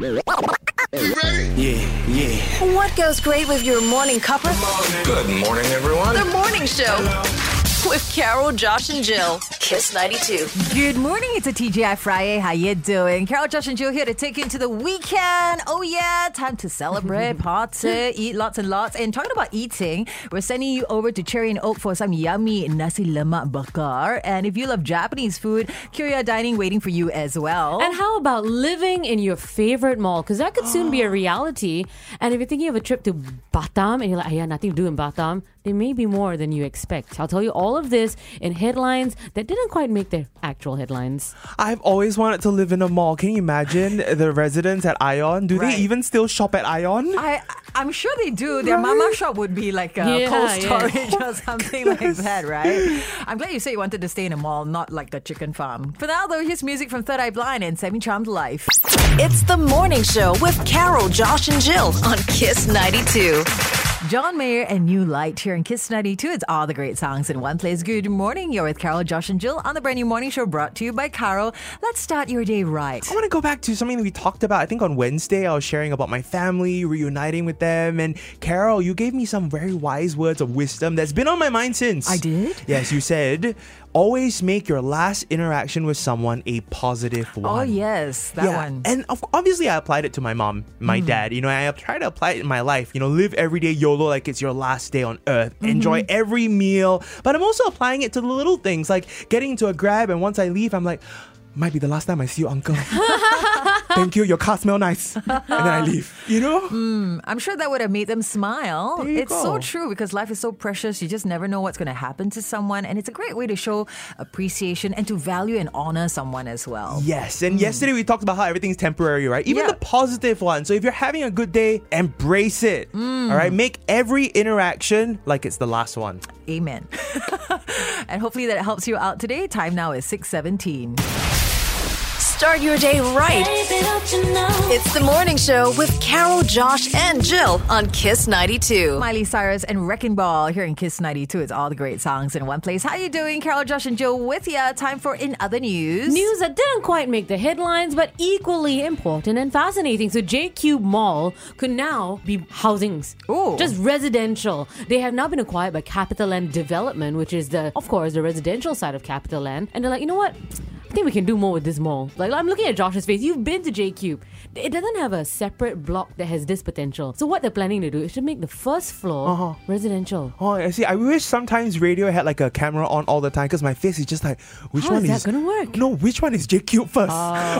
Yeah, yeah. What goes great with your morning cuppa? Good morning, everyone. The morning show with Carol, Josh, and Jill. Kiss 92. Good morning. It's a TGI Friday. How you doing? Carol, Josh, and Jill here to take you into the weekend. Oh yeah, time to celebrate, party, eat lots and lots. And talking about eating, we're sending you over to Cherry and Oak for some yummy nasi lemak bakar. And if you love Japanese food, Kyoya Dining waiting for you as well. And how about living in your favorite mall? Because that could soon be a reality. And if you're thinking of a trip to Batam and you're like, I have nothing to do in Batam, there may be more than you expect. I'll tell you all of this in headlines that didn't quite make their actual headlines. I've always wanted to live in a mall. Can you imagine the residents at Ion? Do Right. they even still shop at Ion? I, I'm sure they do. Their mama shop would be like a Yeah, cold yeah. storage or something like that, right? I'm glad you said you wanted to stay in a mall, not like a chicken farm. For now, though, here's music from Third Eye Blind and Semi Charmed Life. It's the morning show with Carol, Josh, and Jill on Kiss 92. John Mayer and New Light here in Kiss 92. It's all the great songs in one place. Good morning. You're with Carol, Josh, and Jill on the brand new morning show brought to you by Carol. Let's start your day right. I want to go back to something that we talked about. I think on Wednesday, I was sharing about my family, reuniting with them. And Carol, you gave me some very wise words of wisdom that's been on my mind since. I did? Yes, you said, always make your last interaction with someone a positive one. Oh, yes, that one. Hmm. And obviously, I applied it to my mom, my dad. You know, I try to apply it in my life. You know, live every day YOLO like it's your last day on earth. Mm-hmm. Enjoy every meal. But I'm also applying it to the little things like getting into a grab. And once I leave, I'm like, might be the last time I see you, uncle. Thank you. Your car smell nice. And then I leave. You know? Hmm, I'm sure that would have made them smile. It's so true because life is so precious. You just never know what's going to happen to someone. And it's a great way to show appreciation and to value and honor someone as well. Yes, and hmm. yesterday we talked about how everything's temporary, right? Even Yeah. the positive one. So if you're having a good day, embrace it. Hmm. All right, make every interaction like it's the last one. Amen. and hopefully that helps you out today. Time now is 617. Start your day right. It's the morning show with Carol, Josh, and Jill on Kiss 92. Miley Cyrus and Wrecking Ball here in Kiss 92. It's all the great songs in one place. How you doing? Carol, Josh, and Jill with you. Time for In Other News. News that didn't quite make the headlines, but equally important and fascinating. So, J Cube Mall could now be housings. Ooh. Just residential. They have now been acquired by CapitaLand Development, which is the, of course, the residential side of CapitaLand. And they're like, you know what? I think we can do more with this mall. Like, I'm looking at Josh's face. You've been to J Cube. It doesn't have a separate block that has this potential. So, what they're planning to do is to make the first floor Uh-huh. residential. Oh, I see. I wish sometimes radio had like a camera on all the time because my face is just like, which How one is that is gonna work? No, which one is J Cube first?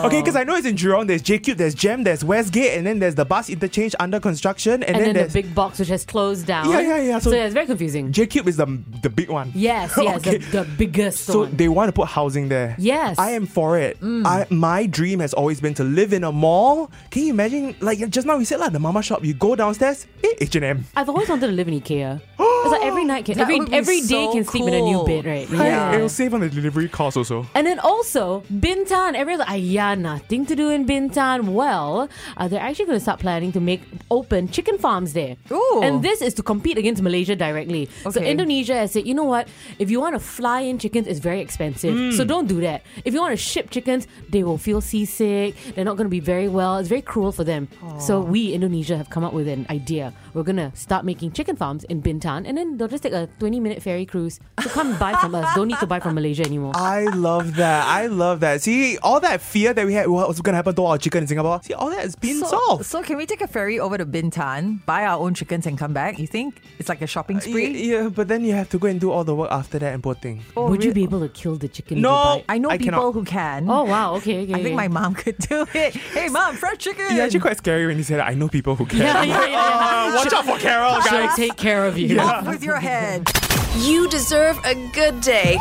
Okay, because I know it's in Jurong. There's J Cube, there's Gem, there's Westgate, and then there's the bus interchange under construction, and, And, then, then, the big box which has closed down. Yeah, yeah, yeah. So, So- yeah, it's very confusing. J Cube is the the big one. Yes, yes, Okay. the, the biggest So one. they want to put housing there. Yes. I am for it. I, my dream has always been to live in a mall. Can you imagine? Like just now we said like the mama shop. You go downstairs, eh, H and M. I've always wanted to live in IKEA. It's like every night, can, That every would be every day so can sleep in a new bed, right? Yeah. It'll save on the delivery cost also. And then also Bintan. Everyone's like, "Ah, yeah, nothing to do in Bintan." Well, uh, they're actually going to start planning to make open chicken farms there. Ooh. And this is to compete against Malaysia directly. So Indonesia has said, you know what? If you want to fly in chickens, it's very expensive. Hmm. So don't do that. If you want to ship chickens, they will feel seasick. They're not going to be very well. It's very cruel for them. So we, Indonesia, have come up with an idea. We're going to start making chicken farms in Bintan, and then they'll just take a 20 minute ferry cruise to come buy from us. Don't need to buy from Malaysia anymore. I love that. I love that. See, all that fear that we had, what was going to happen to our chicken in Singapore? See, all that has been So, solved. so can we take a ferry over to Bintan, buy our own chickens, and come back? You think it's like a shopping uh, spree? Yeah, yeah, but then you have to go and do all the work after that and poor thing. Oh, Would you be able to kill the chicken? No. I know I people cannot. who can. Oh wow. Okay. Okay. I think my mom could do it. Hey, mom, fresh chicken. Yeah, actually quite scary when you said that. I know people who can. Yeah, yeah, yeah, yeah. Oh, watch out for Carol, Should I guys. take care of you? Off with your head. You deserve a good day.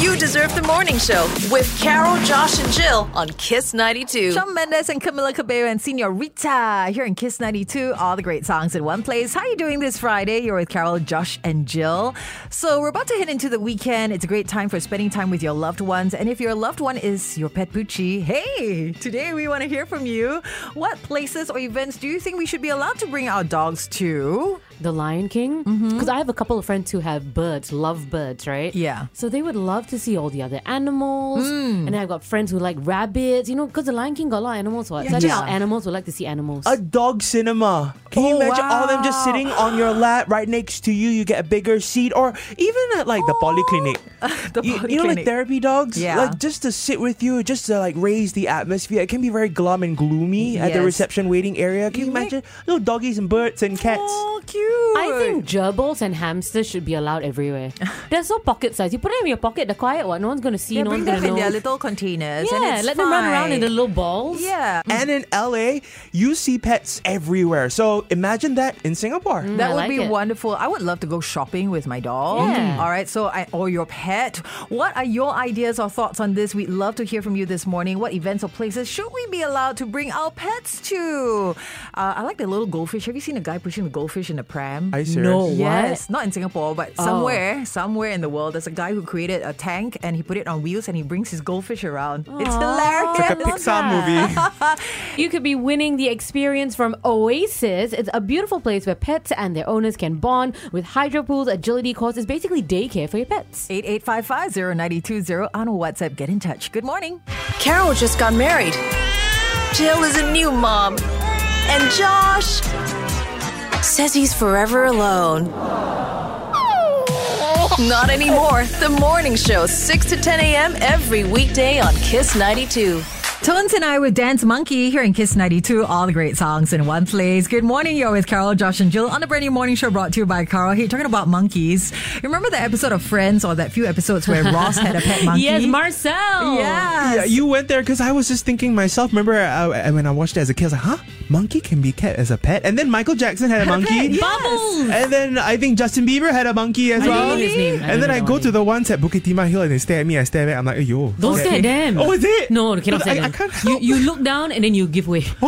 You deserve the morning show with Carol, Josh, and Jill on Kiss 92. Shawn Mendes and Camila Cabello and Senorita here in Kiss 92. All the great songs in one place. How are you doing this Friday? You're with Carol, Josh, and Jill. So we're about to head into the weekend. It's a great time for spending time with your loved ones. And if your loved one is your pet Poochie, hey, today we want to hear from you. What places or events do you think we should be allowed to bring our dogs to? The Lion King. Because I have a couple of friends who have birds, love birds, right? Yeah. So they would love to see all the other animals. Mm. And I've got friends who like rabbits, you know, because The Lion King got a lot of animals. What? So Yeah. our animals would like to see animals. A dog cinema. Can you Oh, imagine all of them just sitting on your lap right next to you? You get a bigger seat, or even at like the polyclinic. The you, you know, like therapy dogs, Yeah. like just to sit with you, just to like raise the atmosphere. It can be very glum and gloomy at the reception waiting area. Can you, You make- imagine little doggies and birds and cats? Oh, cute. I think gerbils and hamsters should be allowed everywhere. They're so pocket size. You put them in your pocket, they're quiet one. No one's gonna see, yeah, no bring one's them in know. their little containers. and yeah, it's let them run around in the little balls. Yeah. And in LA, you see pets everywhere. So imagine that in Singapore. That I would like be it. wonderful. I would love to go shopping with my dog. Yeah. All right. So, I, or your pet. What are your ideas or thoughts on this? We'd love to hear from you this morning. What events or places should we be allowed to bring our pets to? Uh, I like the little goldfish. Have you seen a guy pushing the goldfish in a pram? Are you serious? No. Yes, What? not in Singapore, but Oh. somewhere, somewhere in the world, there's a guy who created a tank and he put it on wheels and he brings his goldfish around. It's hilarious. It's like a Pixar movie. You could be winning the experience from Oasis. It's a beautiful place where pets and their owners can bond with hydro pools, agility courses, basically daycare for your pets. 8855-0920 on WhatsApp. Get in touch. Good morning. Carol just got married. Jill is a new mom. And Josh says he's forever alone. Not anymore. The morning show, 6 to 10 a.m. every weekday on Kiss 92. Tones and I with Dance Monkey here in Kiss 92. All the great songs in one place. Good morning. You're with Carol, Josh, and Jill on the brand new morning show brought to you by Carol. Hey, talking about monkeys. Remember the episode of Friends or that few episodes where Ross had a pet monkey? Yes, Marcel. Yes. Yeah, you went there because I was just thinking myself. Remember uh, when I watched it as a kid, I was like, huh? Monkey can be kept as a pet? And then Michael Jackson had a monkey. pet, yes. Bubbles. And then I think Justin Bieber had a monkey as I don't well. know his name. I And don't then know I go one to name. the ones at Bukit Timah Hill and they stare at me. I stare back. I'm like, yo. Don't stare at them. Oh, is it? No, cannot But stare I- at I them. can't you, help. you look down and then you give way.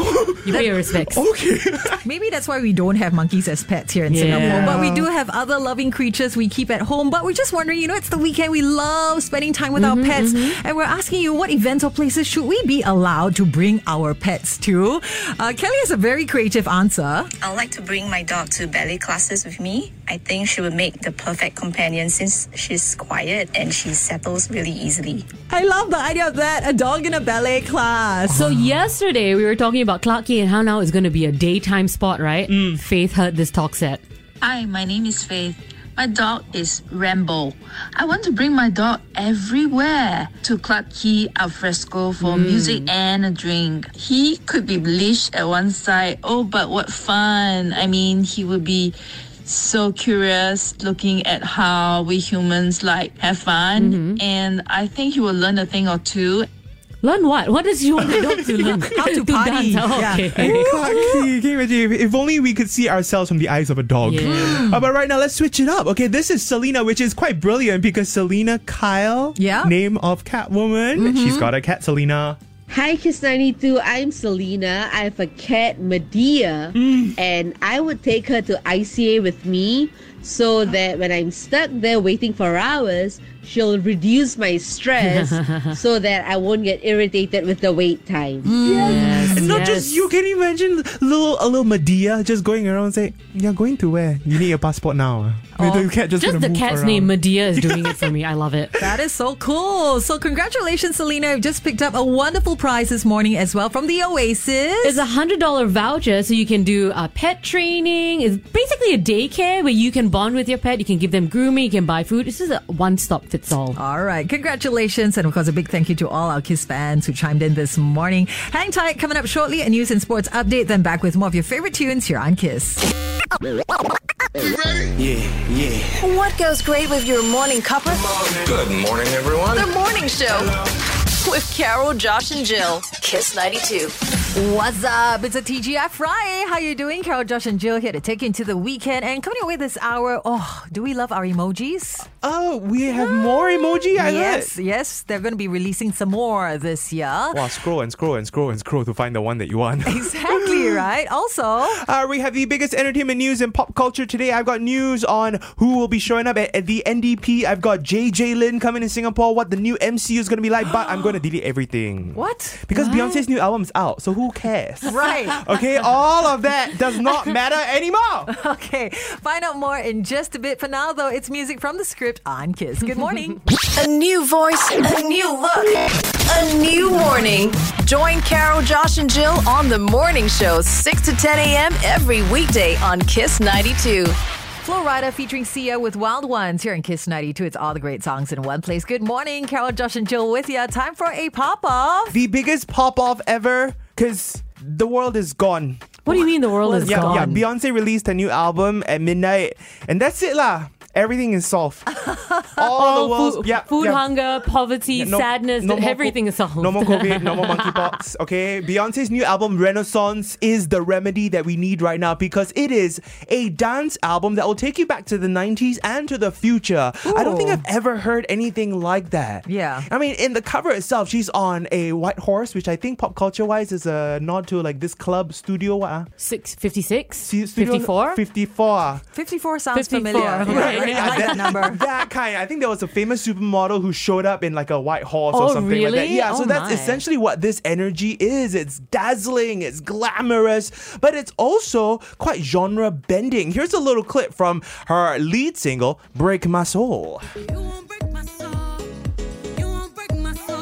you pay your respects. Okay. Maybe that's why we don't have monkeys as pets here in Yeah. Singapore. But we do have other loving creatures we keep at home. But we're just wondering, you know, it's the weekend. We love spending time with our pets. And we're asking you, what events or places should we be allowed to bring our pets to? Uh, Kelly has a very creative answer. I'd like to bring my dog to ballet classes with me. I think she would make the perfect companion since she's quiet and she settles really easily. I love the idea of that. A dog in a ballet class. So yesterday we were talking about Clarke Quay and how now it's going to be a daytime spot, right? Mm. Faith heard this talk set. Hi, my name is Faith. My dog is Rambo. I want to bring my dog everywhere to Clarke Quay Alfresco for mm. music and a drink. He could be leashed at one side. Oh, but what fun! I mean, he would be so curious looking at how we humans like have fun and I think he will learn a thing or two Learn what? What does you want the dog to learn? How to party. dance. Oh, okay. Hey, Clark can you imagine? If, if only we could see ourselves from the eyes of a dog. Yeah. Uh, but right now, let's switch it up. Okay, this is Selena, which is quite brilliant because Selina Kyle, Yeah. name of Catwoman. She's got a cat, Selena. Hi, Kiss 92. I'm Selena. I have a cat, Medea, mm. and I would take her to ICA with me so that when I'm stuck there waiting for hours, she'll reduce my stress so that I won't get irritated with the wait time. Mm. Yes, And not yes. just you can imagine little a little Medea just going around saying, You're going to where? You need a passport now. Oh, the cat just, Just gonna the cat's around. name, Medea, is doing it for me. I love it. That is so cool. So congratulations, Selena. You've just picked up a wonderful prize this morning as well from the Oasis. It's a hundred dollar voucher, so you can do uh, pet training. It's basically a daycare where you can bond with your pet. You can give them grooming. You can buy food. This is a one stop fits all. All right. Congratulations. And of course, a big thank you to all our Kiss fans who chimed in this morning. Hang tight. Coming up shortly, a news and sports update. Then back with more of your favorite tunes here on Kiss. What goes great with your morning cuppa? Good morning, everyone. The morning show with Carol, Josh, and Jill. Kiss 92. What's up? It's a TGI Friday. How you doing? Carol, Josh, and Jill here to take you into the weekend. And coming away this hour, oh, do we love our emojis? Oh, we have more emoji? I yes, yes. They're going to be releasing some more this year. Wow, scroll and scroll and scroll and scroll to find the one that you want. Exactly, right? Also, Uh, we have the biggest entertainment news in pop culture today. I've got news on who will be showing up at, at the NDP. I've got JJ Lin coming in Singapore, what the new MCU is going to be like, but I'm going to delete everything. what? Because Beyonce's new album is out, so who who cares? Right. Okay, all of that does not matter anymore. Okay. Find out more in just a bit. For now, though, it's music from the script on Kiss. Good morning. A new voice, a new look, a new morning. Join Carol, Josh, and Jill on the morning show, 6 to 10 a.m. every weekday on Kiss 92. Flo Rida featuring Sia with Wild Ones here in Kiss 92. It's all the great songs in one place. Good morning, Carol, Josh, and Jill with you. Time for a pop off. The biggest pop off ever, because the world is gone. What do you mean the world is Yeah, gone? yeah. Beyonce released a new album at midnight, and that's it lah. Everything is solved. All All the world's food, yeah, food yeah. hunger, poverty, Yeah, no- sadness, no everything co- is solved. No more COVID, no more monkeypox. Okay, Beyonce's new album Renaissance is the remedy that we need right now because it is a dance album that will take you back to the 90s and to the future. I don't think I've ever heard anything like that. Yeah. I mean, in the cover itself, she's on a white horse, which I think pop culture wise is a nod to like this club studio. What? Uh, Six, 56? 54? 54. ah. 54 sounds 54, familiar. right. Yeah, I like that number. that kind. I think there was a famous supermodel who showed up in like a white horse Oh, or something like that. really? Yeah, so Oh, that's my. essentially what this energy is. It's dazzling, it's glamorous, but it's also quite genre bending. Here's a little clip from her lead single, Break My Soul.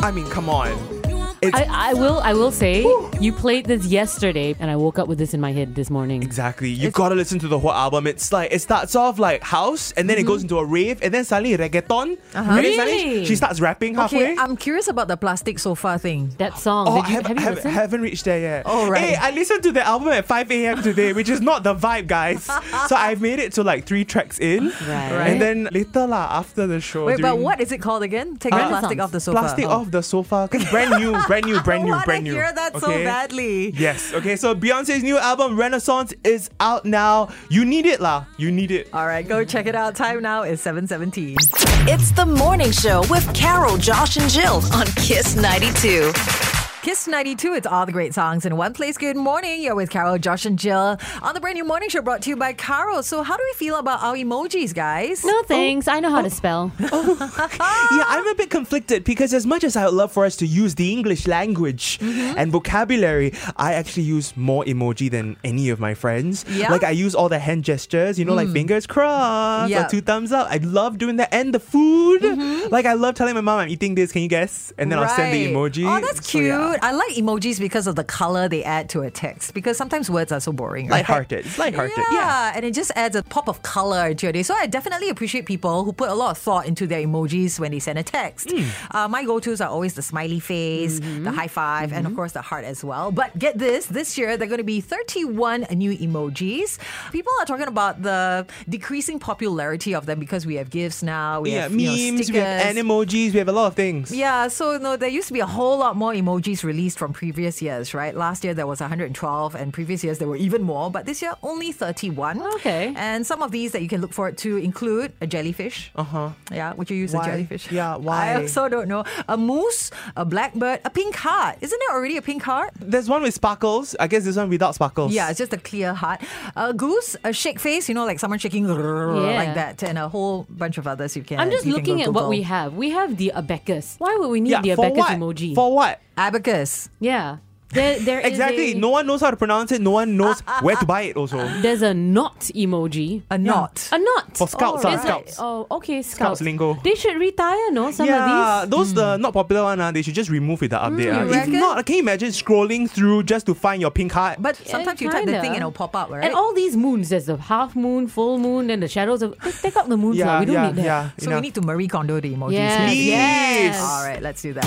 I mean, come on. It's I, I will I will say you played this yesterday and I woke up with this in my head this morning. Exactly. You've got to listen to the whole album. It's like it starts off like house, and then it mm-hmm. goes into a rave, and then suddenly reggaeton. And then suddenly Really? she starts rapping halfway. Okay, I'm curious about the plastic sofa thing. That song. Oh, Did I have, have you have, haven't reached there yet. Oh, right. Hey, I listened to the album at 5 a.m. today, which is not the vibe, guys. so I've made it to like three tracks in. Right. And then later, lah, after the show. Wait, but what is it called again? Take the plastic off the sofa. Plastic Oh. off the sofa. 'Cause brand new, brand new, brand new, I brand wanna hear that so badly. Yes. Okay. So Beyonce's new album Renaissance is out now. You need it, lah. You need it. All right, go check it out. Time now is 7:17. It's the morning show with Carol, Josh, and Jill on Kiss 92. Kiss 92, it's all the great songs in one place. Good morning. You're with Carol, Josh, and Jill on the brand new morning show brought to you by Carol. So, how do we feel about our emojis, guys? no thanks. I know how to spell. yeah, I'm a bit conflicted because as much as I would love for us to use the English language Mm-hmm. and vocabulary, I actually use more emoji than any of my friends. Yeah? Mm. Like I use all the hand gestures, you know, like fingers crossed Yeah. or two thumbs up. I love doing that and the food. Like I love telling my mom I'm eating this. Can you guess? And then I'll send the Mm-hmm. Emoji. Oh, that's So, cute. yeah. I like emojis because of the color they add to a text. Because sometimes words are so boring. Right? Lighthearted. It's lighthearted. Yeah, Yeah. and it just adds a pop of color to your day. So I definitely appreciate people who put a lot of thought into their emojis when they send a text. Hmm. Uh, my go-tos are always the smiley face, Mm-hmm. the high 5 and of course the heart as well. But get this, this year there are going to be 31 new emojis. People are talking about the decreasing popularity of them because we have gifts now. We yeah, have you know, memes, we have stickers. emojis, we have a lot of things. Yeah, so no, there used to be a whole lot more emojis released from previous years, right? Last year there was 112, and previous years there were even more, but this year only 31. Okay. And some of these that you can look forward to include a jellyfish. Uh huh. Yeah, would you use. Why? a jellyfish? Yeah, why? I also don't know. A moose, a blackbird, a pink heart. Isn't there already a pink heart? There's one with sparkles. I guess this one without sparkles. Yeah, it's just a clear heart. A goose, a shake face, you know, like someone shaking like that, and a whole bunch of others you can. I'm just looking at what we have. We have the abacus. Why would we need Yeah, the abacus emoji? For what? Abacus. yeah. There, there is Exactly. a- No one knows how to pronounce it. No one knows where to buy it. Also, There's a knot emoji. A knot. A knot. For scouts, ah, It's like- scouts. oh, okay, scouts. Scouts lingo. They should retire, no? Some yeah, of these. those the not popular one. Uh, they should just remove with the update. ah. you if not, can you imagine scrolling through just to find your pink heart? But sometimes you type the thing and it'll pop up, right? And all these moons, there's the half moon, full moon, and the shadows of. Take, take out the moons, yeah, lah. We don't yeah, need that. yeah. so we need to Marie Kondo the emojis. Yes, Please. yes. All right, let's do that.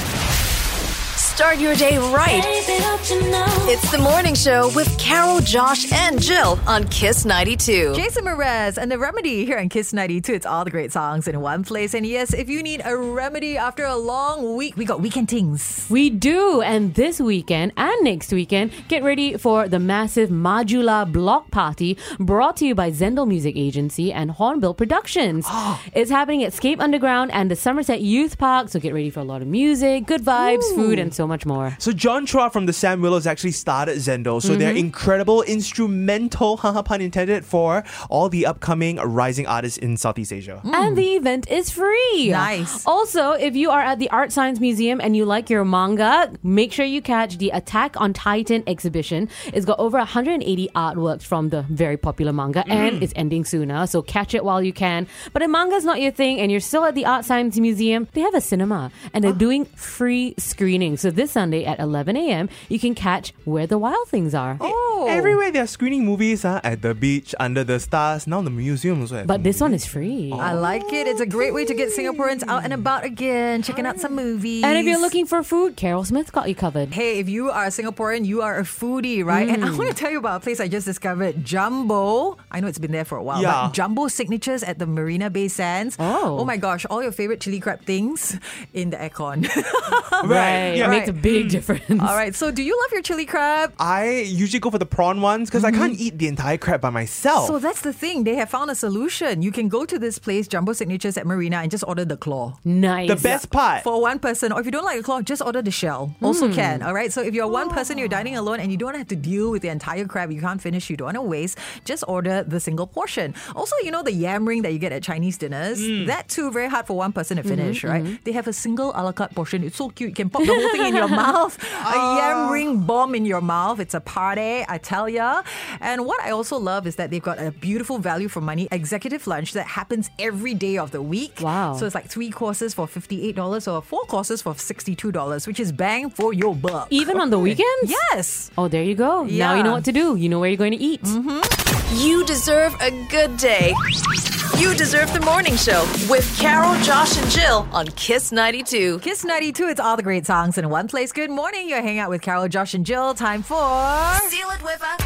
Start your day right. It's the morning show with Carol, Josh, and Jill on Kiss 92. Jason Mraz and the Remedy here on Kiss 92. It's all the great songs in one place. And yes, if you need a remedy after a long week, we got weekend things. We do. And this weekend and next weekend, get ready for the massive Majula Block Party brought to you by Zendyll Music Agency and Hornbill Productions. It's happening at Scape Underground and the Somerset Youth Park. So get ready for a lot of music, good vibes, food, and so so much more. So Jon Chua from the Sam Willows actually started Zendo. So they're Mm-hmm. incredible instrumental, haha pun intended, for all the upcoming rising artists in Southeast Asia. And the event is free. Nice. Also, if you are at the ArtScience Museum and you like your manga, make sure you catch the Attack on Titan exhibition. It's got over 180 artworks from the very popular manga and it's ending sooner. So catch it while you can. But if manga's not your thing and you're still at the ArtScience Museum, they have a cinema and they're doing free screenings. So this Sunday at 11 a.m., you can catch Where the Wild Things Are. Oh. Everywhere they're screening movies, huh? at the beach, under the stars, now the museum also. have But this one is free. I like it. It's a great way to get Singaporeans out and about again, checking out some movies. And if you're looking for food, Carol Smith got you covered. Hey, if you are a Singaporean, you are a foodie, right? And I Mm. want to tell you about a place I just discovered, Jumbo. I know it's been there for a while, Yeah. but Jumbo Signatures at the Marina Bay Sands. Oh. Oh my gosh, all your favorite chili crab things in the aircon. Right. yeah. It makes a big hmm. difference. all right, so do you love your chili crab? I usually go for the prawn ones because I mm-hmm. can't eat the entire crab by myself. So that's the thing. They have found a solution. You can go to this place, Jumbo Signatures at Marina, and just order the claw. Nice. the best part. For one person, or if you don't like the claw, just order the shell. Mm. Also can. All right. So if you're one person, you're oh. dining alone, and you don't want to have to deal with the entire crab, you can't finish, you don't want to waste. Just order the single portion. Also, you know the yam ring that you get at Chinese dinners. Mm. That too very hard for one person to finish. Mm-hmm, right. Mm-hmm. They have a single a la carte portion. It's so cute. You can pop the whole thing in your mouth. A yam oh. ring bomb in your mouth. It's a party, I tell ya. And what I also love is that they've got a beautiful value for money executive lunch that happens every day of the week. Wow. So it's like three courses for $58 or four courses for $62, which is bang for your buck. Even on the weekends? Yes. Oh, there you go. Now you know what to do. You know where you're going to eat. Mm-hmm. You deserve a good day. You deserve the morning show with Carol, Josh, and Jill on Kiss 92. Kiss 92, it's all the great songs in one place. Good morning. You're hanging out with Carol, Josh, and Jill. Time for. Seal it with a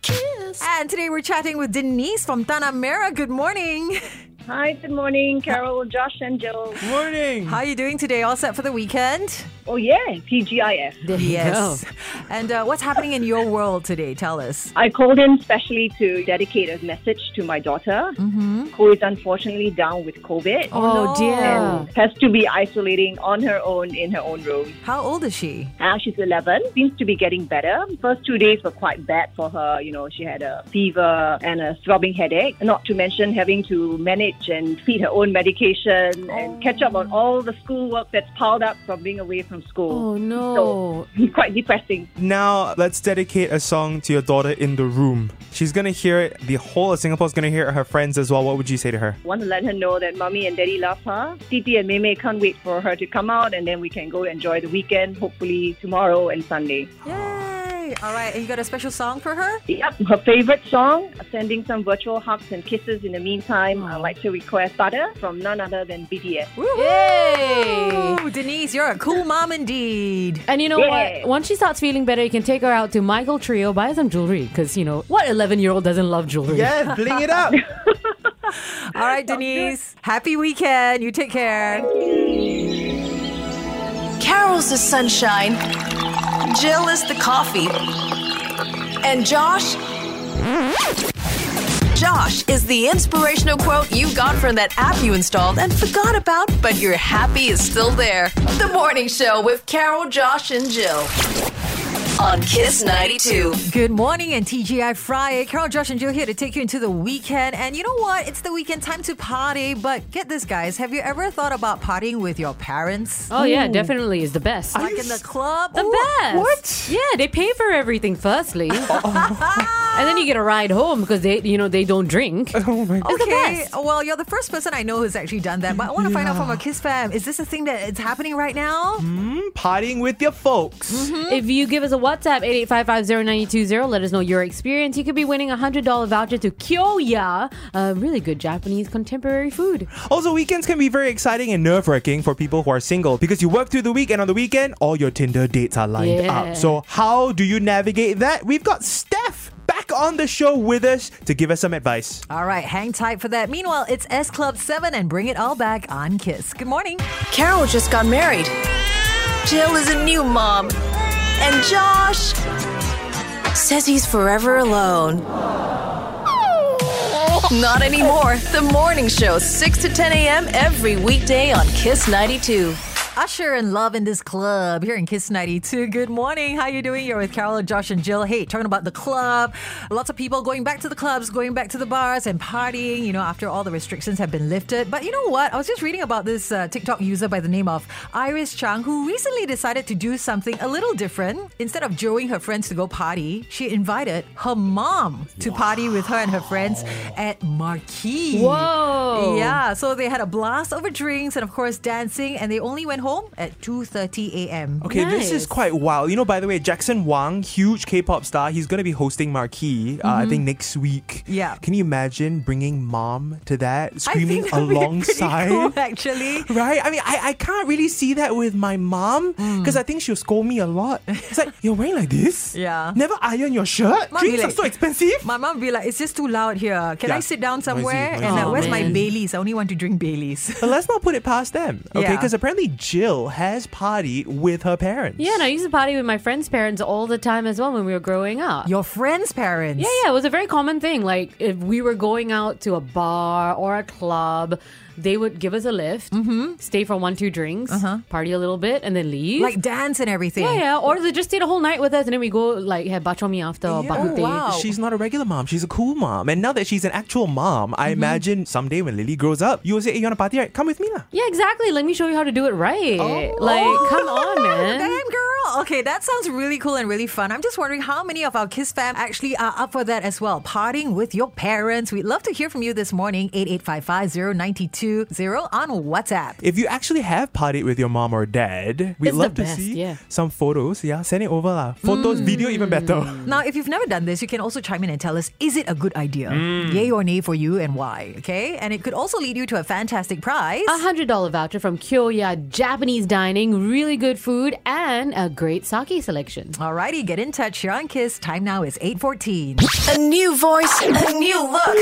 kiss. And today we're chatting with Denise from Tanah Merah. Good morning. Hi, good morning, Carol, Josh, and Jill. Morning. How are you doing today? All set for the weekend? Oh, yeah, TGIF. There you yes. go. And uh, what's happening in your world today? Tell us. I called in specially to dedicate a message to my daughter, who is unfortunately down with COVID Oh, no. dear. and has to be isolating on her own in her own room. How old is she? Now she's 11, seems to be getting better. First two days were quite bad for her. You know, she had a fever and a throbbing headache, not to mention having to manage and feed her own medication and catch up on all the schoolwork that's piled up from being away from school. Oh, no. So, quite depressing. Now let's dedicate a song to your daughter in the room. She's gonna hear it. The whole of Singapore's gonna hear it. Her friends as well. What would you say to her? want to let her know that mommy and daddy love her. Titi and Meme can't wait for her to come out and then we can go enjoy the weekend, hopefully tomorrow and Sunday. Yay! All right. And you got a special song for her? Yep, her favorite song, sending some virtual hugs and kisses in the meantime. I'd like to request Butter from none other than BTS. Yay! Denise, you're a cool mom indeed. And you know Yeah. what? Once she starts feeling better, you can take her out to Michael Trio, buy some jewelry. Because, you know, what 11 year old doesn't love jewelry? Yeah, bling it up. All right, Denise. Happy weekend. You take care. Carol's the sunshine. Jill is the coffee. And Josh? Josh is the inspirational quote you got from that app you installed and forgot about, but you're happy is still there. The Morning Show with Carol, Josh, and Jill on Kiss 92. Good morning and TGI Friday. Carol, Josh, and Jill here to take you into the weekend. And you know what? It's the weekend time to party. But get this, guys. Have you ever thought about partying with your parents? Oh, yeah, definitely is the best. Like in the club? The Ooh, best. what? Yeah, they pay for everything firstly. Oh. and then you get a ride home because they, you know, they don't drink. oh my god. It's the Okay, best. well, you're the first person I know who's actually done that. But I want to find out from a Kiss fam. Is this a thing that is happening right now? Hmm, partying with your folks. If you give us a WhatsApp, 88550920, let us know your experience. You could be winning a $100 voucher to Kyoya, a really good Japanese contemporary food. Also, weekends can be very exciting and nerve wracking for people who are single because you work through the week and on the weekend, all your Tinder dates are lined Yeah. up. So, how do you navigate that? We've got Steph back on the show with us to give us some advice. All right, hang tight for that. Meanwhile, it's S Club 7 and bring it all back on Kiss. Good morning. Carol just got married. Jill is a new mom. And Josh says he's forever alone. Not anymore. The morning show, 6 to 10 a.m. every weekday on Kiss 92. Usher and Love in this club here in Kiss 92. Good morning. How you doing? You're with Carol, Josh, and Jill. Hey, talking about the club. Lots of people going back to the clubs, going back to the bars and partying, you know, after all the restrictions have been lifted. But you know what? I was just reading about this uh, TikTok user by the name of Iris Chang who recently decided to do something a little different. Instead of joining her friends to go party, she invited her mom to party with her and her friends at Marquee. Whoa. Yeah, so they had a blast over drinks and of course dancing and they only went home at 2:30 a.m. Okay, this is quite wild. You know, by the way, Jackson Wang, huge K-pop star, he's going to be hosting Marquee, uh, I think next week. Mm-hmm. Yeah. Can you imagine bringing mom to that, screaming think that'd be alongside? cool, actually. Right? I mean, I, I can't really see that with my mom Mm. because I think she'll scold me a lot. It's like, you're wearing like this? Yeah. Never iron your shirt? Mom Drinks are so expensive? My mom be like, "It's just too loud here. Can Yeah. I sit down somewhere?" noisy. And uh, Oh, where's my. Baileys? I only want to drink Baileys. But let's not put it past them, okay? Yeah. Because apparently Jill has partied with her parents. Yeah, and I used to party with my friends' parents all the time as well when we were growing up. Your friends' parents. Yeah, yeah, it was a very common thing. Like if we were going out to a bar or a club, they would give us a lift, mm-hmm. stay for one, two drinks, uh-huh. party a little bit, and then leave. Like dance and everything. yeah, yeah. Or they just stay the whole night with us, and then we go like have bak chor mee after or Yeah. bak kut. Oh, wow. She's not a regular mom. She's a cool mom. And now that she's an actual mom, I mm-hmm. imagine someday when Lily grows up, you'll say, hey, you want to party? Right? Come with me lah. Yeah, exactly. Let me show you how to do it right. Like, come on, oh, man. Damn, girl. Okay, that sounds really cool and really fun. I'm just wondering how many of our Kiss fam actually are up for that as well. Partying with your parents. We'd love to hear from you this morning. 8855 on WhatsApp. If you actually have partied with your mom or dad, we'd It's love the to see yeah. some photos. Yeah, send it over lah. Photos, video, even better. Now, if you've never done this, you can also chime in and tell us, is it a good idea? Mm. Yay or nay for you and why? Okay? And it could also lead you to a fantastic prize. A hundred dollar voucher from Kyoya Japanese dining, really good food, and a great sake selection. Alrighty, get in touch here on Kiss. Time now is 814. A new voice, a new look,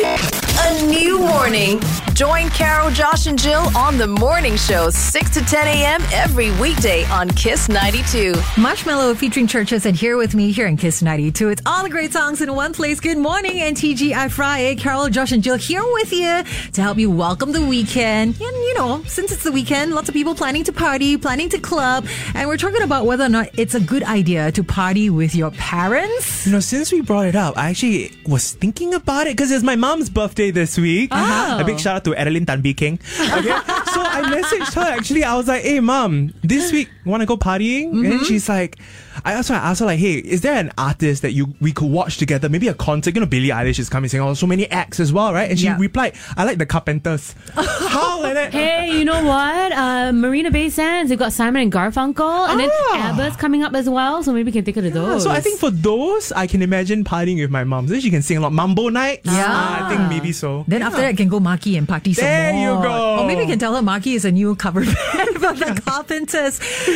a new morning. Join Carol, Josh, and Jill on the morning show, 6 to 10 a.m. every weekday on Kiss 92. Marshmello featuring CHVRCHES and here with me here in Kiss 92. It's all the great songs in one place. Good morning and TGI Friday. Carol, Josh, and Jill here with you to help you welcome the weekend. And you know, since it's the weekend, lots of people planning to party, planning to club, and we're talking about whether or not it's a good idea to party with your parents. You know, since we brought it up, I actually was thinking about it because it's my mom's birthday this week. Oh. A big shout out to Adeline Tan King. Okay, so I messaged her actually. I was like, "Hey, mom, this week want to go partying?" Mm-hmm. And she's like, "I also asked her like, hey, is there an artist that you we could watch together? Maybe a concert. You know, Billie Eilish is coming, singing. Oh, so many acts as well, right?" And she Yeah. replied, "I like the Carpenters." How like that? Hey, you know what? Uh, Marina Bay Sands, they've got Simon and Garfunkel, and then Ah. ABBA's coming up as well, so maybe we can take her to Yeah, those. so I think for those, I can imagine partying with my mom. So she can sing a lot. Mambo night. Yeah. Ah, I think maybe so. Then after that, I can go Marquee and party some There you go. Or maybe you can tell her Marquee is a new cover band for the Carpenters.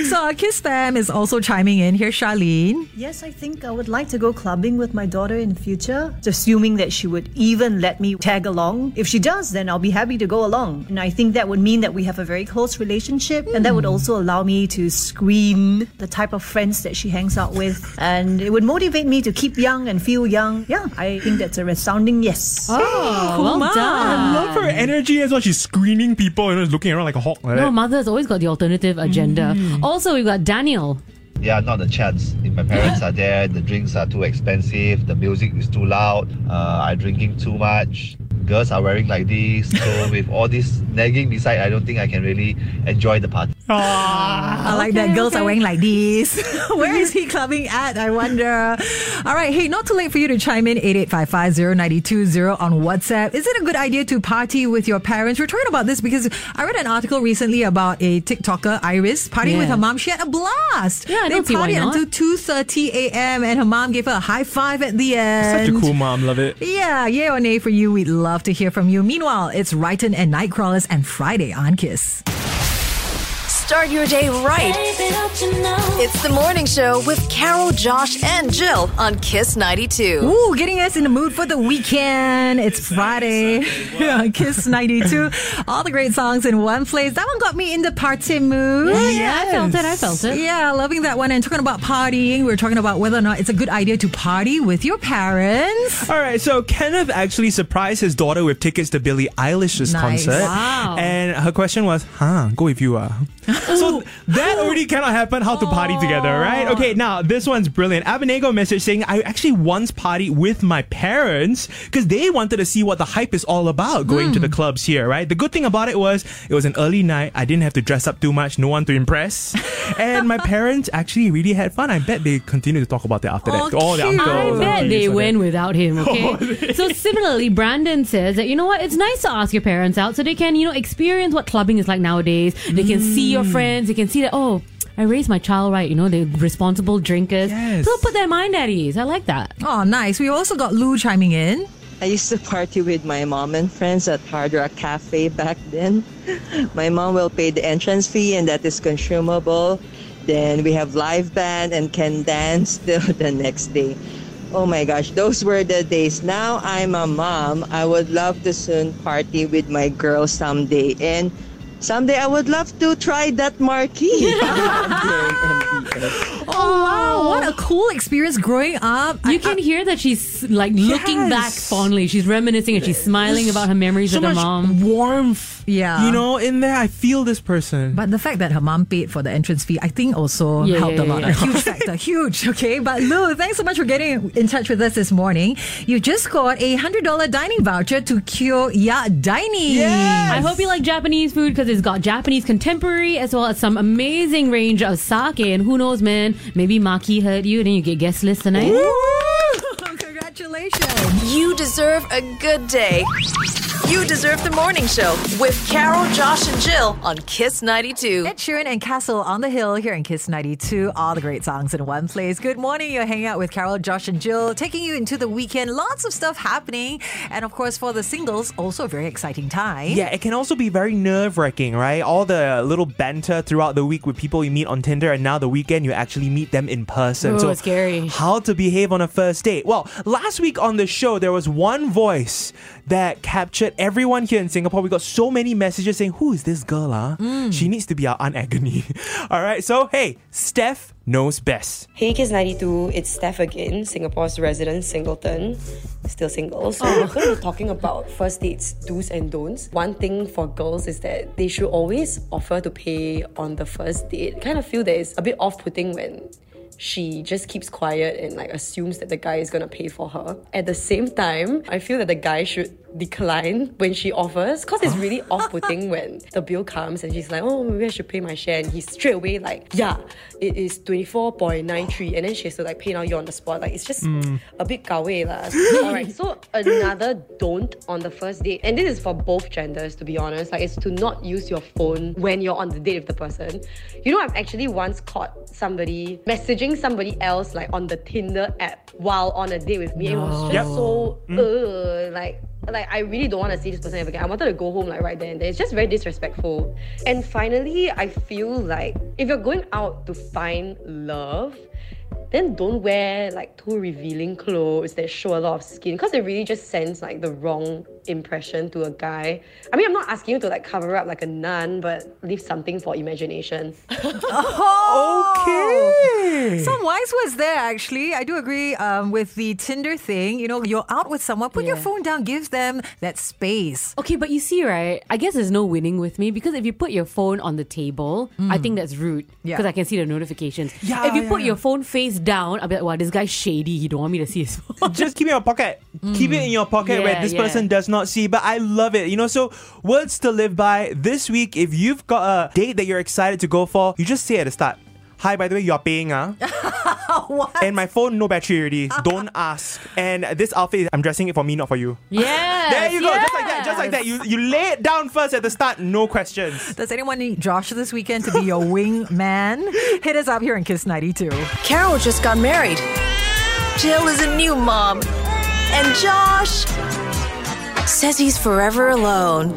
So our Kiss fam is also chiming in. Here's Charlene. Yes, I think I would like to go clubbing with my daughter in the future, assuming that she would even let me tag along. If she does, then I'll be happy to go along. And I think that would mean that we have a very close relationship, and that would hmm. also allow me to screen the type of friends that she hangs out with, and it would motivate me to keep young and feel young. Yeah, I think that's a resounding yes. oh, well mom. done. Love her energy as well. She's screening people and looking around like a hawk. Like No, that. mother's always got the alternative agenda. Also, we've got Daniel. Yeah, not a chance. If my parents are there, the drinks are too expensive, the music is too loud, uh, I'm drinking too much. Girls are wearing like this, so with all this nagging beside, I don't think I can really enjoy the party. I like that girls are wearing like this. Where is he clubbing at? I wonder. All right. Hey, not too late for you to chime in 88550920 on WhatsApp. Is it a good idea to party with your parents? We're talking about this because I read an article recently about a TikToker, Iris, partying with her mom. She had a blast. Yeah, I they don't see why partied until 2.30 a.m. and her mom gave her a high five at the end. Such a cool mom. Love it. Yeah, yay or nay for you. We'd love to hear from you. Meanwhile, it's Riton and Nightcrawlers and Friday on Kiss. Start your day right. It's the morning show with Carol, Josh, and Jill on Kiss 92. Ooh, getting us in the mood for the weekend. It's Friday. on Kiss 92. All the great songs in one place. That one got me in the party mood. Yeah, yeah, I felt it. I felt it. Yeah, loving that one. And talking about partying, we are talking about whether or not it's a good idea to party with your parents. All right, so Kenneth actually surprised his daughter with tickets to Billie Eilish's Nice. concert. Wow. And her question was, huh, go with you, ah. so that already cannot happen. How to party together, right? Okay, now this one's brilliant. Abenego message saying, I actually once partied with my parents because they wanted to see what the hype is all about going to the hmm. clubs here, right? The good thing about it was it was an early night. I didn't have to dress up too much, no one to impress. and my parents actually really had fun. I bet they continue to talk about that after that. Oh, All the uncles. I bet they went that. without him, oh, okay? so similarly, Brandon says that, you know what, it's nice to ask your parents out so they can, you know, experience what clubbing is like nowadays. They can see your Mm. friends, they can see that, oh, I raised my child right, you know, they're responsible drinkers. Yes. So put their mind at ease. I like that. Oh, nice. We also got Lou chiming in. I used to party with my mom and friends at Hard Rock Cafe back then. My mom will pay the entrance fee and that is consumable. Then we have live band and can dance till the next day. Oh my gosh, those were the days. Now I'm a mom. I would love to soon party with my girls someday. And someday I would love to try that marquee. Oh, wow. What a cool experience growing up. You can hear that she's like looking back fondly. She's reminiscing and she's smiling about her memories So with her much mom. warmth. Yeah. You know, in there, I feel this person. But the fact that her mom paid for the entrance fee, I think also Yeah, helped yeah, a lot. yeah. A huge factor. Huge. Okay. But Lou, thanks so much for getting in touch with us this morning. You just got a $100 dining voucher to Kyoya Dining. I hope you like Japanese food because it's got Japanese contemporary as well as some amazing range of sake. And who knows, man, maybe Marquee heard you and then you get guest list tonight. Congratulations. You deserve a good day. You deserve the morning show with Carol, Josh, and Jill on Kiss 92. Ed Sheeran and Castle on the Hill here in Kiss 92. All the great songs in one place. Good morning. You're hanging out with Carol, Josh, and Jill, taking you into the weekend. Lots of stuff happening. And of course, for the singles, also a very exciting time. Yeah, it can also be very nerve wracking, right? All the little banter throughout the week with people you meet on Tinder, and now the weekend you actually meet them in person. Oh, scary. How to behave on a first date? Well, last week on the show, there was one voice that captured everyone here in Singapore. We got so many messages saying, Who is this girl? Ah? Mm. She needs to be our Aunt Agony. All right, so hey, Steph knows best. Hey Kiss 92, it's Steph again, Singapore's resident singleton. Still single. So we're going to be talking about first dates, do's and don'ts. One thing for girls is that they should always offer to pay on the first date. Kind of feel that it's a bit off-putting when she just keeps quiet and like assumes that the guy is gonna pay for her. At the same time, I feel that the guy should decline when she offers because it's really off-putting when the bill comes and she's like, oh, maybe I should pay my share. And he's straight away like, yeah, it is 24.93. And then she has to like pay now you on the spot. Like, it's just a bit kawaii. All right, so another don't on the first date, and this is for both genders to be honest, like it's to not use your phone when you're on the date with the person. You know, I've actually once caught somebody messaging somebody else like on the Tinder app while on a date with me. It was just Yep. so uh, like like I really don't want to see this person ever again. I wanted to go home like right then and there. It's just very disrespectful. And finally, I feel like if you're going out to find love, then don't wear like too revealing clothes that show a lot of skin because it really just sends like the wrong impression to a guy. I mean, I'm not asking you to like cover up like a nun, but leave something for imagination. Okay. Some wise words there, actually. I do agree um, with the Tinder thing. You know, you're out with someone, put your phone down, gives them that space. Okay, but you see, right? I guess there's no winning with me because if you put your phone on the table, I think that's rude Yeah. because I can see the notifications. Yeah, if you yeah, put yeah. your phone face down, I'll be like, wow, this guy's shady. He don't want me to see his phone. just keep it in your pocket. Keep it in your pocket where this yeah. person does not see. But I love it. You know, so words to live by. This week, if you've got a date that you're excited to go for, you just say at the start. Hi, by the way, you're paying, ah. what? And my phone, no battery already. Don't ask. And this outfit, I'm dressing it for me, not for you. Yeah. There you go, just like that, just like that. You you lay it down first at the start, no questions. Does anyone need Josh this weekend to be your wing man? Hit us up here in Kiss 92. Carol just got married. Jill is a new mom. And Josh says he's forever alone.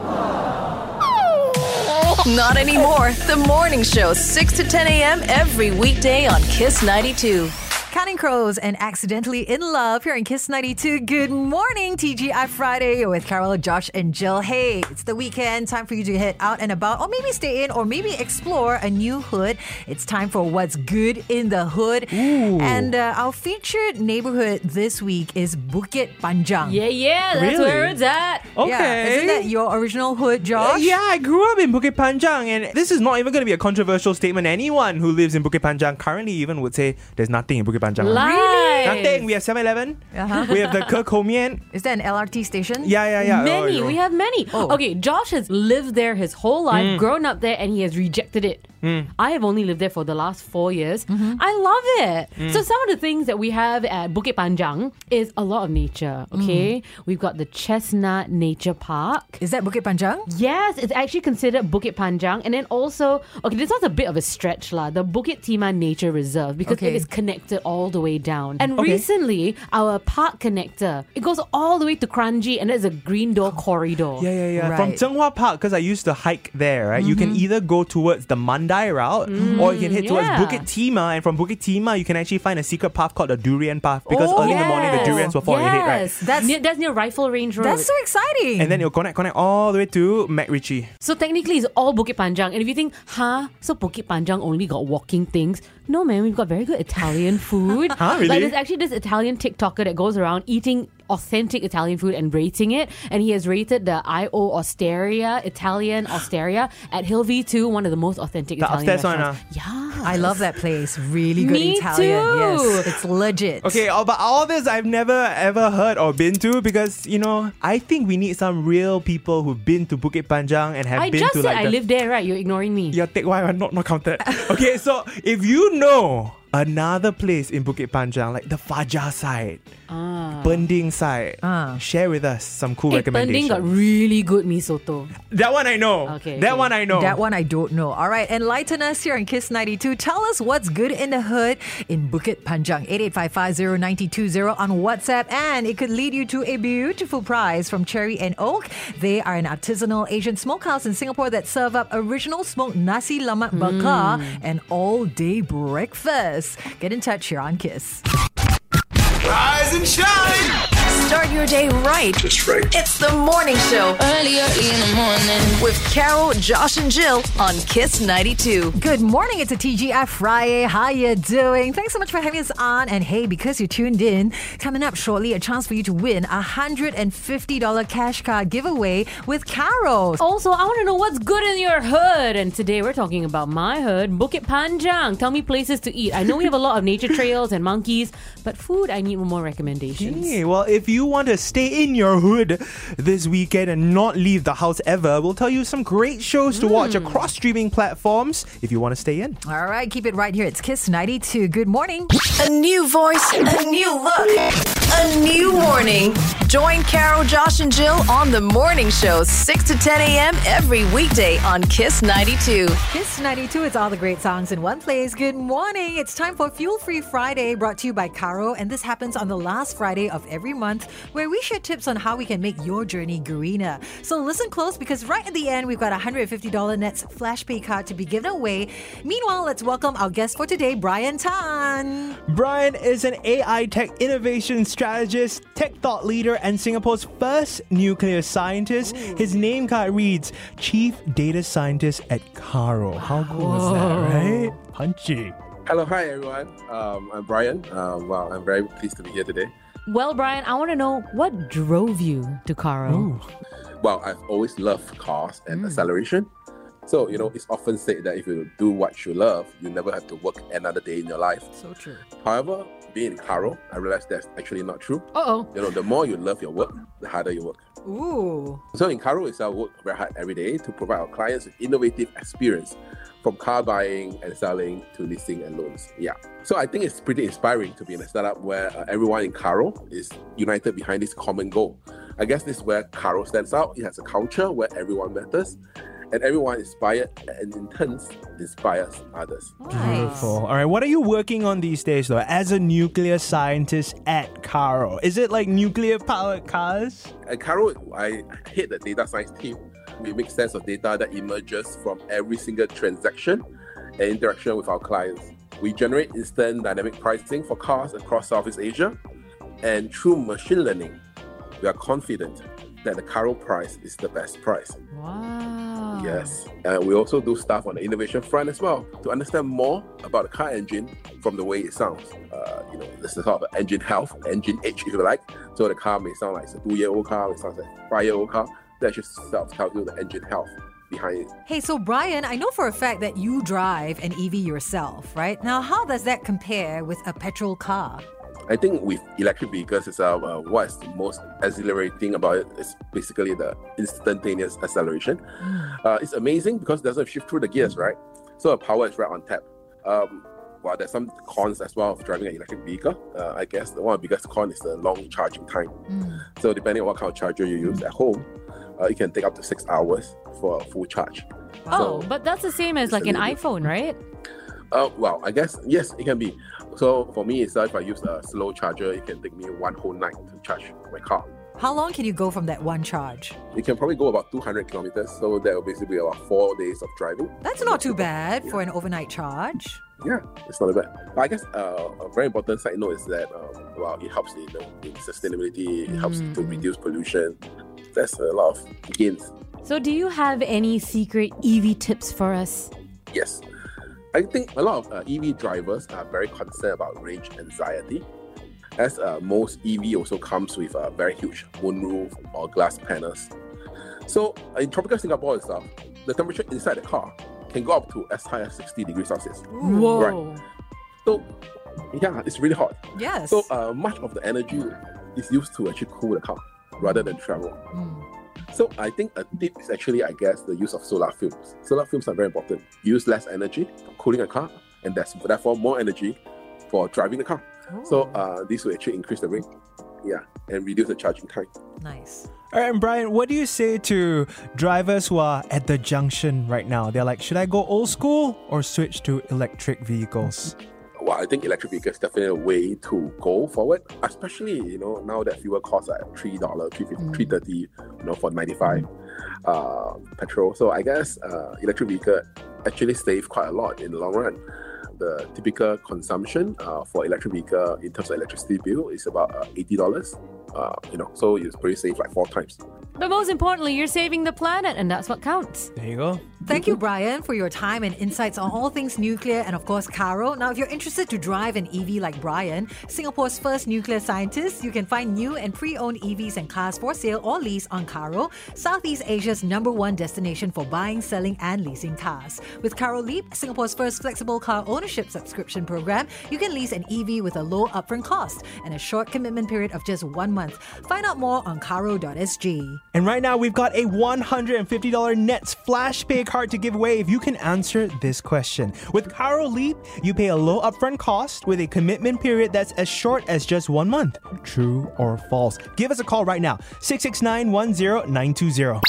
Not anymore. The morning show, 6 to 10 a.m. every weekday on Kiss 92. Counting Crows and Accidentally in Love here in Kiss 92. Good morning, TGI Friday with Carol, Josh, and Jill. Hey, it's the weekend. Time for you to head out and about, or maybe stay in, or maybe explore a new hood. It's time for What's Good in the Hood. And uh, our featured neighborhood this week is Bukit Panjang. Yeah, yeah, that's Really? where it's at. Yeah, isn't that your original hood, Josh? Yeah, I grew up in Bukit Panjang, and this is not even going to be a controversial statement. Anyone who lives in Bukit Panjang currently even would say there's nothing in Bukit Panjang. Lies. Nothing. We have 7 Eleven. Uh-huh. We have the Ke Kou Mian. Is that an LRT station? Yeah, yeah, yeah. Many. Oh, we have many. Oh. Okay, Josh has lived there his whole life, Mm. grown up there, and he has rejected it. I have only lived there for the last four years. Mm-hmm. I love it. Mm. So some of the things that we have at Bukit Panjang is a lot of nature. Mm. Okay, we've got the Chestnut Nature Park. Is that Bukit Panjang? Yes, it's actually considered Bukit Panjang, and then also okay, this was a bit of a stretch lah. The Bukit Timah Nature Reserve because Okay. it is connected all the way down. And Okay. recently, our park connector it goes all the way to Kranji, and there's a green door corridor. Yeah, yeah, yeah. From Right. Zhenghua Park, because I used to hike there, right? You can either go towards the Mandai route or you can head mm, towards. Bukit Timah. And from Bukit Timah, you can actually find a secret path called the Durian Path because early in the morning, the oh, durians will fall on your head, right? That's- that's near, that's near Rifle Range Road. That's so exciting. And then you'll connect, connect all the way to MacRitchie. So technically, it's all Bukit Panjang. And if you think, huh, so Bukit Panjang only got walking things? No, man, we've got very good Italian food. Huh, really? Like there's actually this Italian TikToker that goes around eating authentic Italian food and rating it. And he has rated the IO Osteria, Italian Osteria at HillV2, one of the most authentic The Italian upstairs one, restaurants. Yeah. I love that place. Really good Me Italian. too. Yes, it's legit. Okay, oh, but all this I've never ever heard or been to because, you know, I think we need some real people who've been to Bukit Panjang and have I been to like I the live there, right? You're ignoring me. Your take why not not counted. Okay, so if you know another place in Bukit Panjang, like the Fajar side, Ah. Pending side, Ah. share with us some cool Hey, recommendations. Pending got really good mee soto. that one I know. Okay, that okay. one I know. That one I don't know. All right, enlighten us here on Kiss 92. Tell us what's good in the hood in Bukit Panjang. 88550920 on WhatsApp. And it could lead you to a beautiful prize from Cherry and Oak. They are an artisanal Asian smokehouse in Singapore that serve up original smoked nasi lemak bakar and all-day breakfast. Get in touch here on Kiss. Rise and shine. Start your day right. That's right. It's the morning show Early, early in the morning. with Carol, Josh, and Jill on Kiss 92. Good morning. It's a TGI Friday. How you doing? Thanks so much for having us on. And hey, because you tuned in, coming up shortly, a chance for you to win a $150 cash card giveaway with Carol. Also, I want to know what's good in your hood. And today we're talking about my hood, Bukit Panjang. Tell me places to eat. I know we have a lot of nature trails and monkeys, but food, I need more recommendations. Hey, well, if you want to stay in your hood this weekend and not leave the house ever, we'll tell you some great shows to watch Hmm. across streaming platforms if you want to stay in. All right, keep it right here. It's Kiss 92. Good morning. A new voice, a new look, a new morning. Join Carol, Josh, and Jill on the morning show, 6 to 10 a.m. every weekday on Kiss 92. Kiss 92, it's all the great songs in one place. Good morning. It's time for Fuel Free Friday brought to you by Carro. And this happens on the last Friday of every month where we share tips on how we can make your journey greener. So listen close because right at the end, we've got a $150 Nets Flash Pay card to be given away. Meanwhile, let's welcome our guest for today, Brian Tan. Brian is an AI tech innovation strategist, tech thought leader, and Singapore's first nuclear scientist. His name card reads Chief Data Scientist at Carro. How cool is that, right? Punchy. Hello, hi everyone. Um, I'm Brian. Um, wow, I'm very pleased to be here today. Well, Brian, I want to know what drove you to Carro. Well, I've always loved cars and acceleration. So, you know, it's often said that if you do what you love, you never have to work another day in your life. So true. However, being in Carro, I realized that's actually not true. Uh oh. You know, the more you love your work, the harder you work. Ooh. So in Carro itself, we work very hard every day to provide our clients with innovative experience from car buying and selling to leasing and loans. Yeah. So I think it's pretty inspiring to be in a startup where uh, everyone in Carro is united behind this common goal. I guess this is where Carro stands out. It has a culture where everyone matters and everyone is inspired and in turn inspires others. Beautiful. All right, what are you working on these days, though, as a nuclear scientist at Carro? Is it like nuclear powered cars? At Carro, I head the data science team. We make sense of data that emerges from every single transaction and interaction with our clients. We generate instant dynamic pricing for cars across Southeast Asia, and through machine learning, we are confident that the Carro price is the best price. Wow. Yes, and we also do stuff on the innovation front as well to understand more about the car engine from the way it sounds. Uh, you know, this is sort of engine health, engine age, if you like. So the car may sound like it's a two-year-old car, it sounds like a five-year-old car. That just tells you the engine health behind it. Hey, so Brian, I know for a fact that you drive an EV yourself, right? Now, how does that compare with a petrol car? I think with electric vehicles itself, uh, what's the most exhilarating about it is basically the instantaneous acceleration. Uh, it's amazing because it doesn't shift through the gears, right? So the power is right on tap. Um, well, there's some cons as well of driving an electric vehicle. Uh, I guess the one of the biggest con is the long charging time. So depending on what kind of charger you use at home, uh, it can take up to six hours for a full charge. Oh, but that's the same as like an iPhone, right? Uh, well, I guess yes, it can be. So for me itself, if I use a slow charger, it can take me one whole night to charge my car. How long can you go from that one charge? You can probably go about 200 kilometers, so that will basically be about four days of driving. That's not too bad for an overnight charge. Yeah, it's not bad. But I guess uh, a very important side note is that um, well, it helps in, you in sustainability. It helps to reduce pollution. There's a lot of gains. So, do you have any secret EV tips for us? Yes, I think a lot of uh, EV drivers are very concerned about range anxiety, as uh, most EV also comes with a very huge moonroof or glass panels. So in tropical Singapore itself, the temperature inside the car can go up to as high as 60 degrees Celsius. Whoa. Right. So yeah, it's really hot. Yes. So uh, much of the energy is used to actually cool the car rather than travel. So I think a tip is actually, I guess, the use of solar films. Solar films are very important. Use less energy for cooling a car, and that's therefore more energy for driving the car. So uh, this will actually increase the range, yeah, and reduce the charging time. Nice. All right, and Brian, what do you say to drivers who are at the junction right now? They're like, should I go old school or switch to electric vehicles? Well, I think electric vehicles definitely a way to go forward, especially you know now that fuel costs are at three dollar, three three thirty, you know, for ninety five uh, petrol. So I guess uh, electric vehicle actually save quite a lot in the long run. The typical consumption uh, for electric vehicle in terms of electricity bill is about uh, eighty dollars. Uh, you know, so it's pretty safe like four times. But most importantly, you're saving the planet, and that's what counts. There you go. Thank you, Brian, for your time and insights on all things nuclear and, of course, Carro. Now, if you're interested to drive an EV like Brian, Singapore's first nuclear scientist, you can find new and pre owned EVs and cars for sale or lease on Carro, Southeast Asia's number one destination for buying, selling, and leasing cars. With Carro Leap, Singapore's first flexible car ownership subscription program, you can lease an EV with a low upfront cost and a short commitment period of just one month. Find out more on carro.sg. And right now, we've got a $150 Nets Flash Pay card to give away if you can answer this question. With Carro Leap, you pay a low upfront cost with a commitment period that's as short as just one month. True or false? Give us a call right now 669 10920.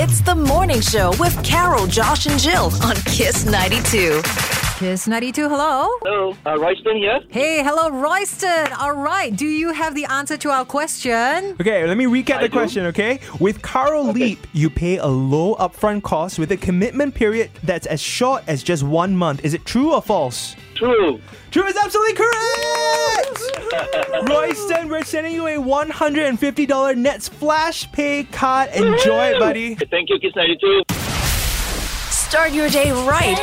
It's the morning show with Carol, Josh, and Jill on Kiss 92. Kiss 92, hello. Hello, uh, Royston here. Hey, hello, Royston. All right, do you have the answer to our question? Okay, let me recap I the do. question, okay? With Carro Leap, you pay a low upfront cost with a commitment period that's as short as just one month. Is it true or false? True. True is absolutely correct! Royston, we're sending you a $150 Nets Flash Pay card. Enjoy it, buddy. Thank you, Kiss 92. Start your day right.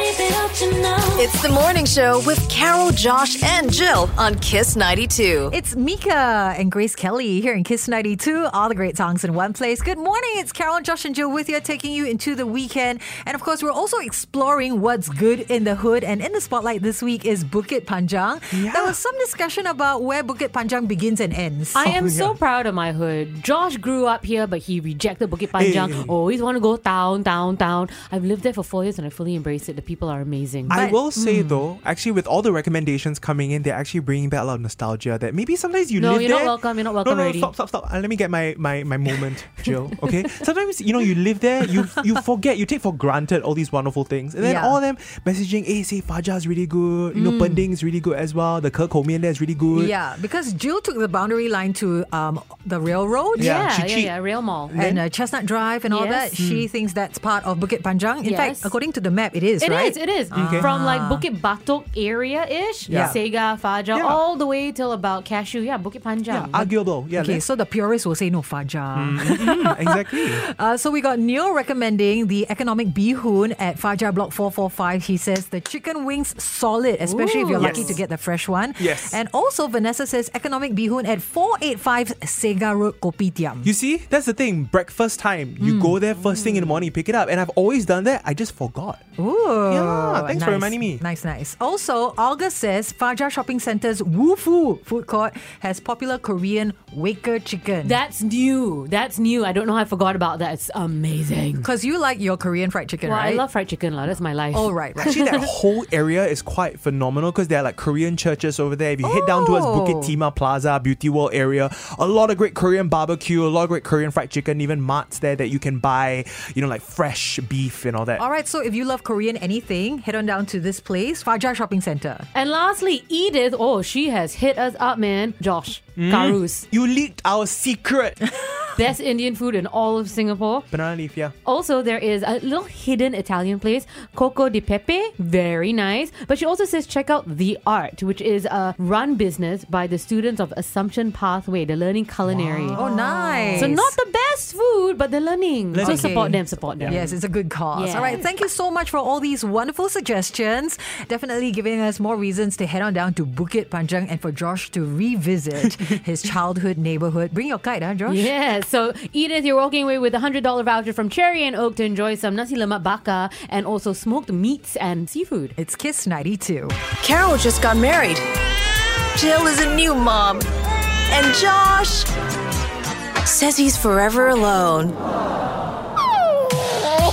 It's the morning show with Carol, Josh, and Jill on Kiss 92. It's Mika and Grace Kelly here in Kiss 92. All the great songs in one place. Good morning. It's Carol, Josh, and Jill with you, taking you into the weekend. And of course, we're also exploring what's good in the hood. And in the spotlight this week is Bukit Panjang. There was some discussion about where Bukit Panjang begins and ends. I am oh, so proud of my hood. Josh grew up here, but he rejected Bukit Panjang. Hey. Always want to go down, down, down. I've lived there for four years and I fully embrace it. The people are amazing. I will say though, actually, with all the recommendations coming in, they're actually bringing back a lot of nostalgia. That maybe sometimes you live. There. No, live you're not welcome, you're not welcome no, already. stop, stop, stop. Uh, let me get my my my moment, Jill. Okay. sometimes you know you live there, you you forget, you take for granted all these wonderful things, and then Yeah. all of them messaging, "Hey, say Fajar is really good. You know, Mm. Pending is really good as well. The Ke Kou Mian there is really good." Yeah, because Jill took the boundary line to um, the railroad. Yeah, yeah, yeah, cheat. yeah, Rail Mall. and uh, Chestnut Drive and all Yes. that. She thinks that's part of Bukit Panjang. In Yes. fact, According to the map, it is, It right? is, it is. Okay. From like Ah. Bukit Batok area ish, Yeah. Segar, Fajar, Yeah. all the way till about Cashew. Yeah, Bukit Panjang. arguable. Yeah. Okay, let's- so the purists will say no Fajar. Mm, exactly. Uh, so we got Neil recommending the economic bihun at Fajar Block 445. He says the chicken wings solid, especially if you're Ooh. lucky Yes. to get the fresh one. Yes. And also Vanessa says economic bihun at 485 Segar Road Kopitiam. You see, that's the thing. Breakfast time. You Mm. go there first thing in the morning, pick it up. And I've always done that. I just forgot. Ooh. Yeah, thanks for reminding me. Nice, nice. Also, August says Fajar Shopping Center's Wu Fu food court has popular Korean Waker chicken. That's new. That's new. I don't know how I forgot about that. It's amazing. Because you like your Korean fried chicken, Well, right? I love fried chicken. lah. That's my life. Oh, right, right. Actually, that whole area is quite phenomenal because there are like Korean churches over there. If you head down towards Bukit Oh. Timah Plaza, Beauty World area, a lot of great Korean barbecue, a lot of great Korean fried chicken, even marts there that you can buy, you know, like fresh beef and all that. All right, so if you love Korean anything, head on down to this place, Fajar Shopping Center. And lastly, Edith. Oh, she has hit us up, man. Josh, Mm. Karus. You leaked our secret. Best Indian food in all of Singapore. Banana leaf, yeah. Also, there is a little hidden Italian place, Coco di Pepe. Very nice. But she also says check out The Art, which is a run business by the students of Assumption Pathway. They're learning culinary. Oh, nice. So, not the best food, but they're learning. So, Okay. support them, support them. Yes, it's a good cause. Yeah. All right, thank you so much for all these wonderful suggestions. Definitely giving us more reasons to head on down to Bukit Panjang and for Josh to revisit his childhood neighborhood. Bring your kite, huh, Josh? Yeah, so Edith, you're walking away with a $100 voucher from Cherry and Oak to enjoy some nasi lemak bakar and also smoked meats and seafood. It's Kiss 92. Carol just got married. Jill is a new mom. And Josh says he's forever alone.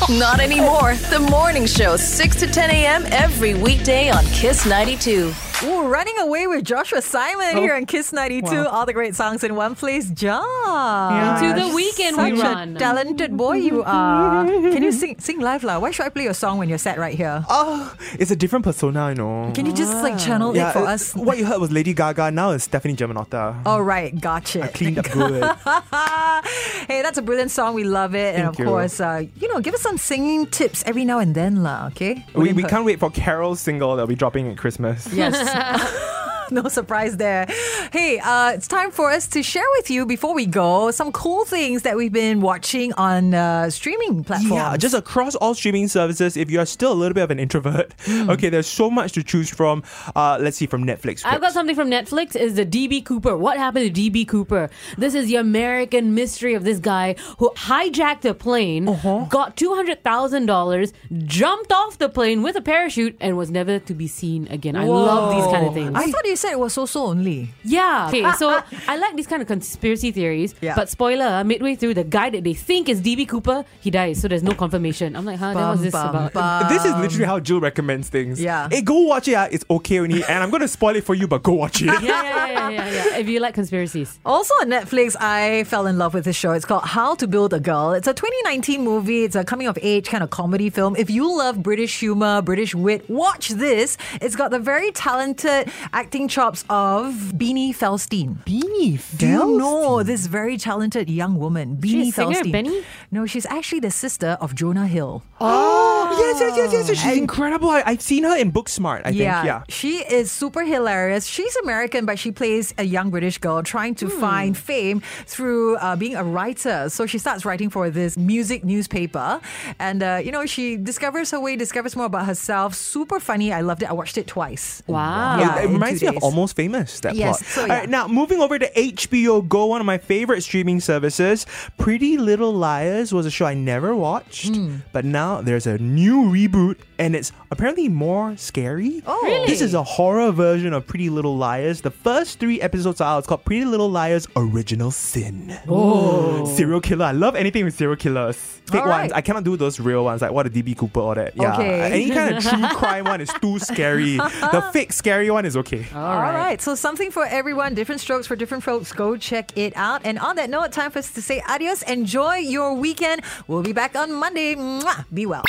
Not anymore. The morning show, 6 to 10 a.m. every weekday on Kiss 92. Ooh, running away with Joshua Simon Oh. here on Kiss 92. Wow. All the great songs in one place. Josh. Into the weekend Such we a talented boy you are. Can you sing sing live lah? Why should I play your song when you're sat right here? Oh, it's a different persona, you know. Can you just like channel yeah, it for uh, us? What you heard was Lady Gaga, now it's Stefani Germanotta. All right, gotcha. I cleaned up good. hey, that's a brilliant song. We love it. and of you. course, uh, you know, give us some singing tips every now and then, lah, okay? we, Wouldn't we can't wait for Carol's single that'll be dropping at Christmas. Yes. no surprise there. Hey, uh, it's time for us to share with you before we go some cool things that we've been watching on uh, streaming platforms. Yeah, just across all streaming services. If you are still a little bit of an introvert, Hmm. okay, there's so much to choose from. Uh, let's see, from Netflix. I've got something from Netflix. Is the DB Cooper? What happened to DB Cooper? This is the American mystery of this guy who hijacked a plane, Uh-huh. got two hundred thousand dollars, jumped off the plane with a parachute, and was never to be seen again. I love these kind of things. I thought you said it was so so only. Yeah. Okay, so I like these kind of conspiracy theories. Yeah. But spoiler, uh, midway through, the guy that they think is DB Cooper, he dies. So there's no confirmation. I'm like, huh? That was this bum, about? bum. this is literally how Jill recommends things. Yeah. Hey, go watch it. ah. It's okay only. And I'm going to spoil it for you, but go watch it. yeah, yeah, yeah, yeah, yeah, yeah. If you like conspiracies. Also on Netflix, I fell in love with this show. It's called How to Build a Girl. It's a 2019 movie. It's a coming of age kind of comedy film. If you love British humor, British wit, watch this. It's got the very talented acting chops of Beanie Feldstein. Beanie Do you know this very talented young woman, Beanie She a singer? Benny? No, she's actually the sister of Jonah Hill. Oh, yes, yes, yes, yes. yes. She's incredible. I, I've seen her in Booksmart, I yeah, think. Yeah. she is super hilarious. She's American, but she plays a young British girl trying to Hmm. find fame through uh, being a writer. So she starts writing for this music newspaper, and uh, you know she discovers her way, discovers more about herself. Super funny. I loved it. I watched it twice. Wow. Yeah, it, it reminds two me of. Almost Famous, that Yes, plot. so yeah. right, now moving over to HBO Go, one of my favorite streaming services. Pretty Little Liars was a show I never watched, Hmm. but now there's a new reboot and it's apparently more scary. Oh. Really? This is a horror version of Pretty Little Liars. The first three episodes are out. It's called Pretty Little Liars Original Sin. Oh. Serial killer. I love anything with serial killers. Fake All right. ones. I cannot do those real ones like what a DB Cooper or that. Yeah. Okay. Any kind of true crime one is too scary. The fake scary one is okay. All right. So something for everyone, different strokes for different folks. Go check it out. And on that note, time for us to say adios. Enjoy your weekend. We'll be back on Monday. Mwah. Be well.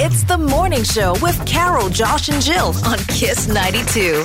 It's the morning show with Carol, Josh, and Jill on Kiss 92.